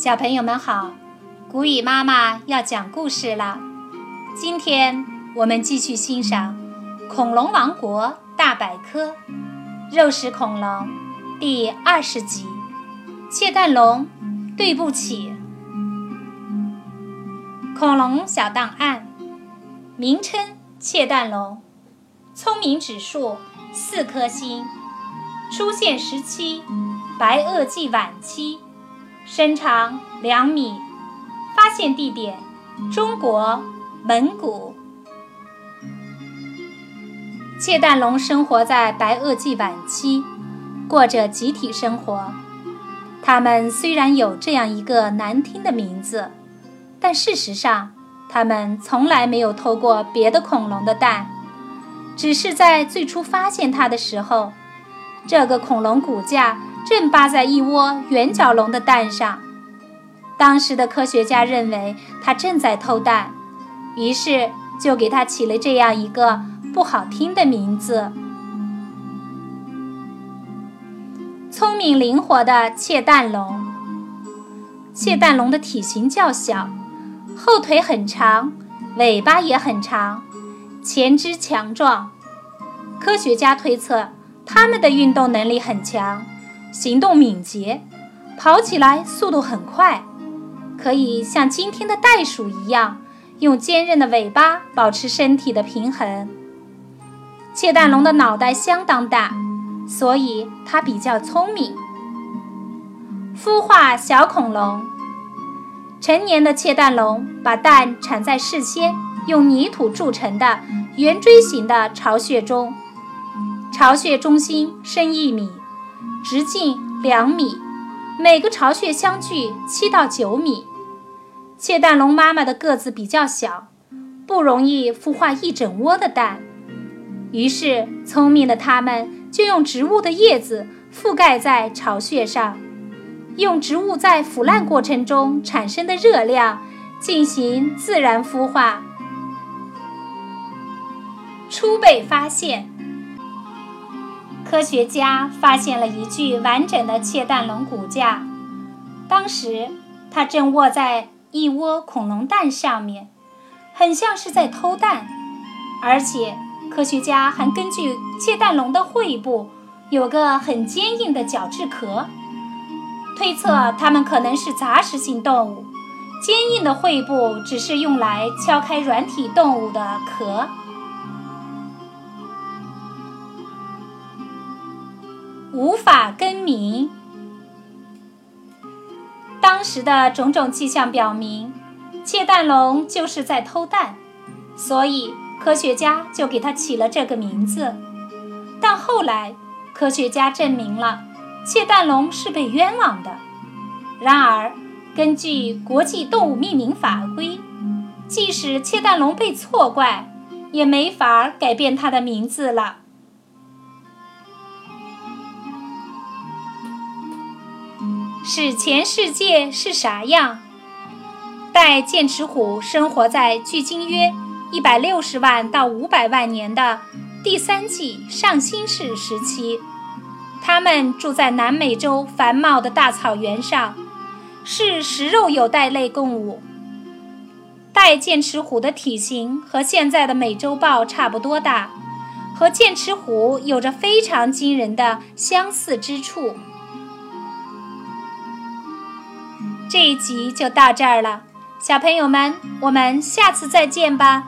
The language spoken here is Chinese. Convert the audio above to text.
小朋友们好，古雨妈妈要讲故事了。今天我们继续欣赏《恐龙王国大百科》肉食恐龙第二十集《窃蛋龙》。对不起，恐龙小档案，名称：窃蛋龙，聪明指数四颗星，出现时期：白垩纪晚期。身长两米，发现地点中国蒙古。窃蛋龙生活在白垩纪晚期，过着集体生活。它们虽然有这样一个难听的名字，但事实上，它们从来没有偷过别的恐龙的蛋，只是在最初发现它的时候，这个恐龙骨架。正扒在一窝圆角龙的蛋上，当时的科学家认为它正在偷蛋，于是就给它起了这样一个不好听的名字。聪明灵活的窃蛋龙，窃蛋龙的体型较小，后腿很长，尾巴也很长，前肢强壮。科学家推测，它们的运动能力很强。行动敏捷，跑起来速度很快，可以像今天的袋鼠一样，用坚韧的尾巴保持身体的平衡。窃蛋龙的脑袋相当大，所以它比较聪明。孵化小恐龙，成年的窃蛋龙把蛋产在事先用泥土筑成的圆锥形的巢穴中，巢穴中心深一米。直径两米，每个巢穴相距七到九米。窃蛋龙妈妈的个子比较小，不容易孵化一整窝的蛋，于是聪明的它们就用植物的叶子覆盖在巢穴上，用植物在腐烂过程中产生的热量进行自然孵化。初被发现。科学家发现了一具完整的窃蛋龙骨架，当时它正卧在一窝恐龙蛋上面，很像是在偷蛋。而且，科学家还根据窃蛋龙的喙部有个很坚硬的角质壳，推测它们可能是杂食性动物。坚硬的喙部只是用来敲开软体动物的壳。无法更名。当时的种种迹象表明，窃蛋龙就是在偷蛋，所以科学家就给它起了这个名字。但后来，科学家证明了窃蛋龙是被冤枉的。然而，根据国际动物命名法规，即使窃蛋龙被错怪，也没法改变它的名字了。史前世界是啥样？带剑齿虎生活在距今约一百六十万到五百万年的第三纪上新世时期。它们住在南美洲繁茂的大草原上，是食肉有袋类动物。带剑齿虎的体型和现在的美洲豹差不多大，和剑齿虎有着非常惊人的相似之处。这一集就到这儿了，小朋友们，我们下次再见吧。